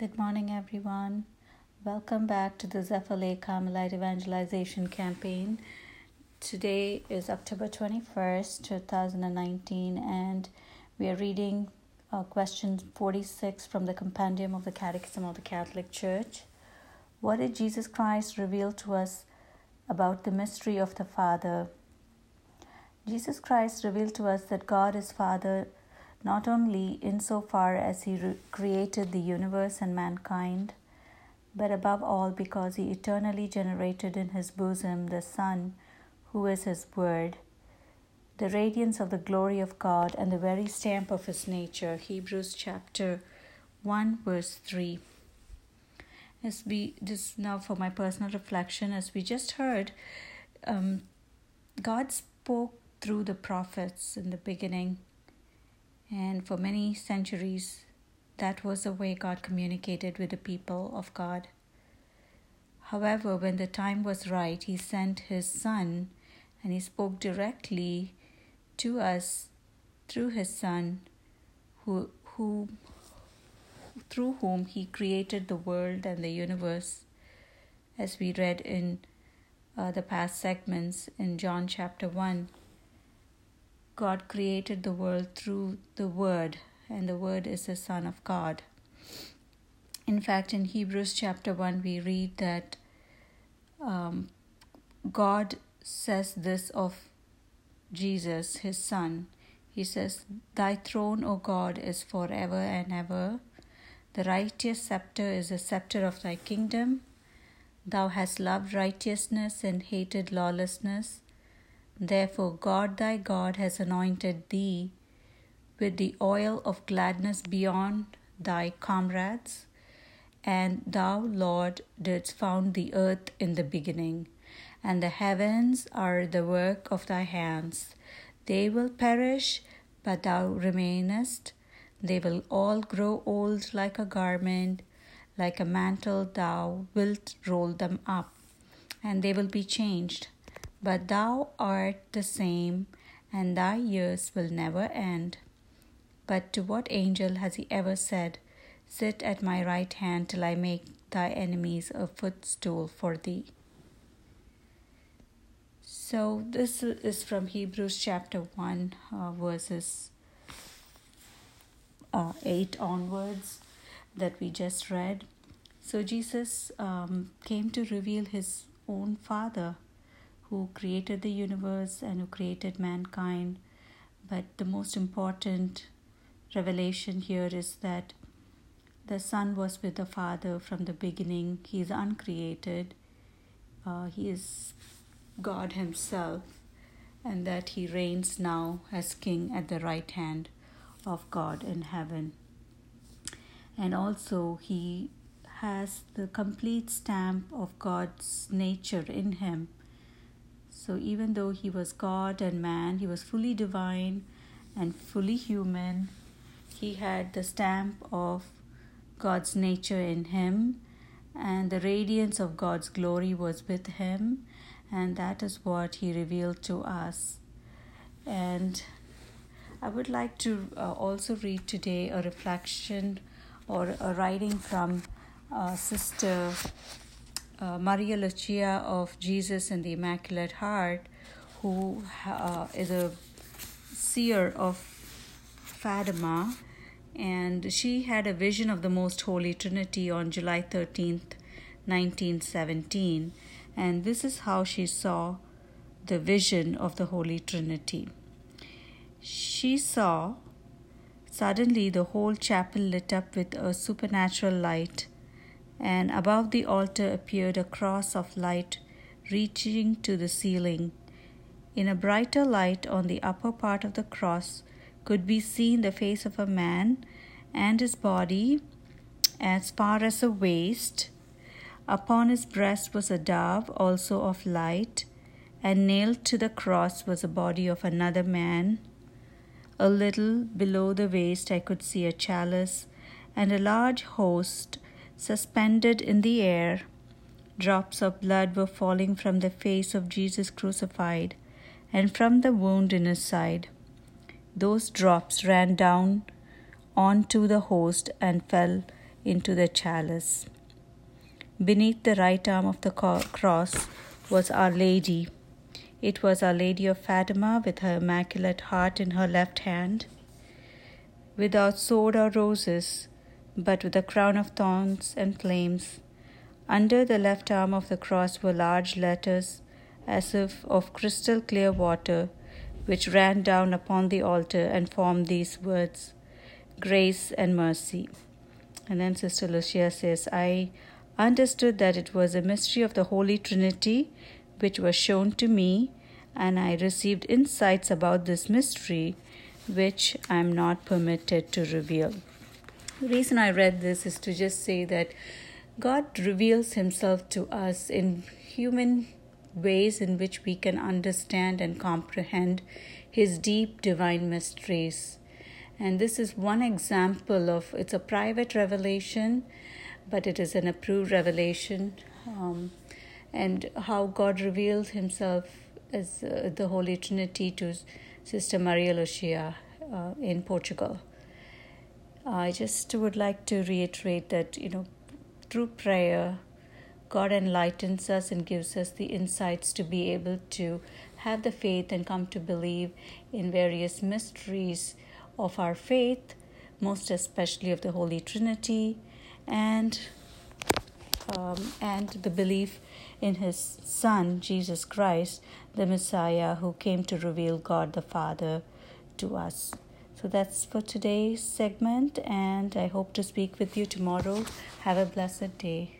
Good morning, everyone. Welcome back to the Zephyr Carmelite Evangelization Campaign. Today is October 21st, 2019, and we are reading uh, question 46 from the Compendium of the Catechism of the Catholic Church. What did Jesus Christ reveal to us about the mystery of the Father? Jesus Christ revealed to us that God is Father not only insofar as he re- created the universe and mankind, but above all because he eternally generated in his bosom the Son, who is his Word, the radiance of the glory of God and the very stamp of his nature. Hebrews chapter 1, verse 3. As we just now for my personal reflection, as we just heard, um, God spoke through the prophets in the beginning and for many centuries, that was the way God communicated with the people of God. However, when the time was right, He sent His Son and He spoke directly to us through His Son, who, who, through whom He created the world and the universe, as we read in uh, the past segments in John chapter 1. God created the world through the Word, and the Word is the Son of God. In fact, in Hebrews chapter 1, we read that um, God says this of Jesus, his Son. He says, Thy throne, O God, is forever and ever. The righteous scepter is the scepter of thy kingdom. Thou hast loved righteousness and hated lawlessness. Therefore, God thy God has anointed thee with the oil of gladness beyond thy comrades. And thou, Lord, didst found the earth in the beginning, and the heavens are the work of thy hands. They will perish, but thou remainest. They will all grow old like a garment, like a mantle, thou wilt roll them up, and they will be changed but thou art the same, and thy years will never end. But to what angel has he ever said, Sit at my right hand till I make thy enemies a footstool for thee? So, this is from Hebrews chapter 1, uh, verses uh, 8 onwards that we just read. So, Jesus um, came to reveal his own Father who created the universe and who created mankind. But the most important revelation here is that the Son was with the Father from the beginning. He is uncreated, uh, He is God Himself, and that He reigns now as King at the right hand of God in heaven. And also, He has the complete stamp of God's nature in Him so, even though he was God and man, he was fully divine and fully human. He had the stamp of God's nature in him, and the radiance of God's glory was with him, and that is what he revealed to us. And I would like to uh, also read today a reflection or a writing from uh, Sister uh, Maria Lucia of Jesus and the Immaculate Heart, who uh, is a seer of Fatima, and she had a vision of the Most Holy Trinity on July 13th, 1917. And this is how she saw the vision of the Holy Trinity. She saw suddenly the whole chapel lit up with a supernatural light and above the altar appeared a cross of light reaching to the ceiling. In a brighter light on the upper part of the cross could be seen the face of a man and his body as far as the waist. Upon his breast was a dove, also of light, and nailed to the cross was the body of another man. A little below the waist, I could see a chalice and a large host suspended in the air. Drops of blood were falling from the face of Jesus crucified and from the wound in his side. Those drops ran down onto the host and fell into the chalice. Beneath the right arm of the cross was Our Lady. It was Our Lady of Fatima with her Immaculate Heart in her left hand, without sword or roses, but with a crown of thorns and flames. Under the left arm of the cross were large letters, as if of crystal clear water, which ran down upon the altar and formed these words Grace and Mercy. And then Sister Lucia says, I understood that it was a mystery of the Holy Trinity which was shown to me, and I received insights about this mystery which I am not permitted to reveal. The reason I read this is to just say that God reveals Himself to us in human ways in which we can understand and comprehend His deep divine mysteries. And this is one example of it's a private revelation, but it is an approved revelation. Um, and how God revealed Himself as uh, the Holy Trinity to Sister Maria Lucia uh, in Portugal. I just would like to reiterate that, you know, through prayer, God enlightens us and gives us the insights to be able to have the faith and come to believe in various mysteries of our faith, most especially of the Holy Trinity, and um, and the belief in His Son Jesus Christ, the Messiah, who came to reveal God the Father to us. So that's for today's segment, and I hope to speak with you tomorrow. Have a blessed day.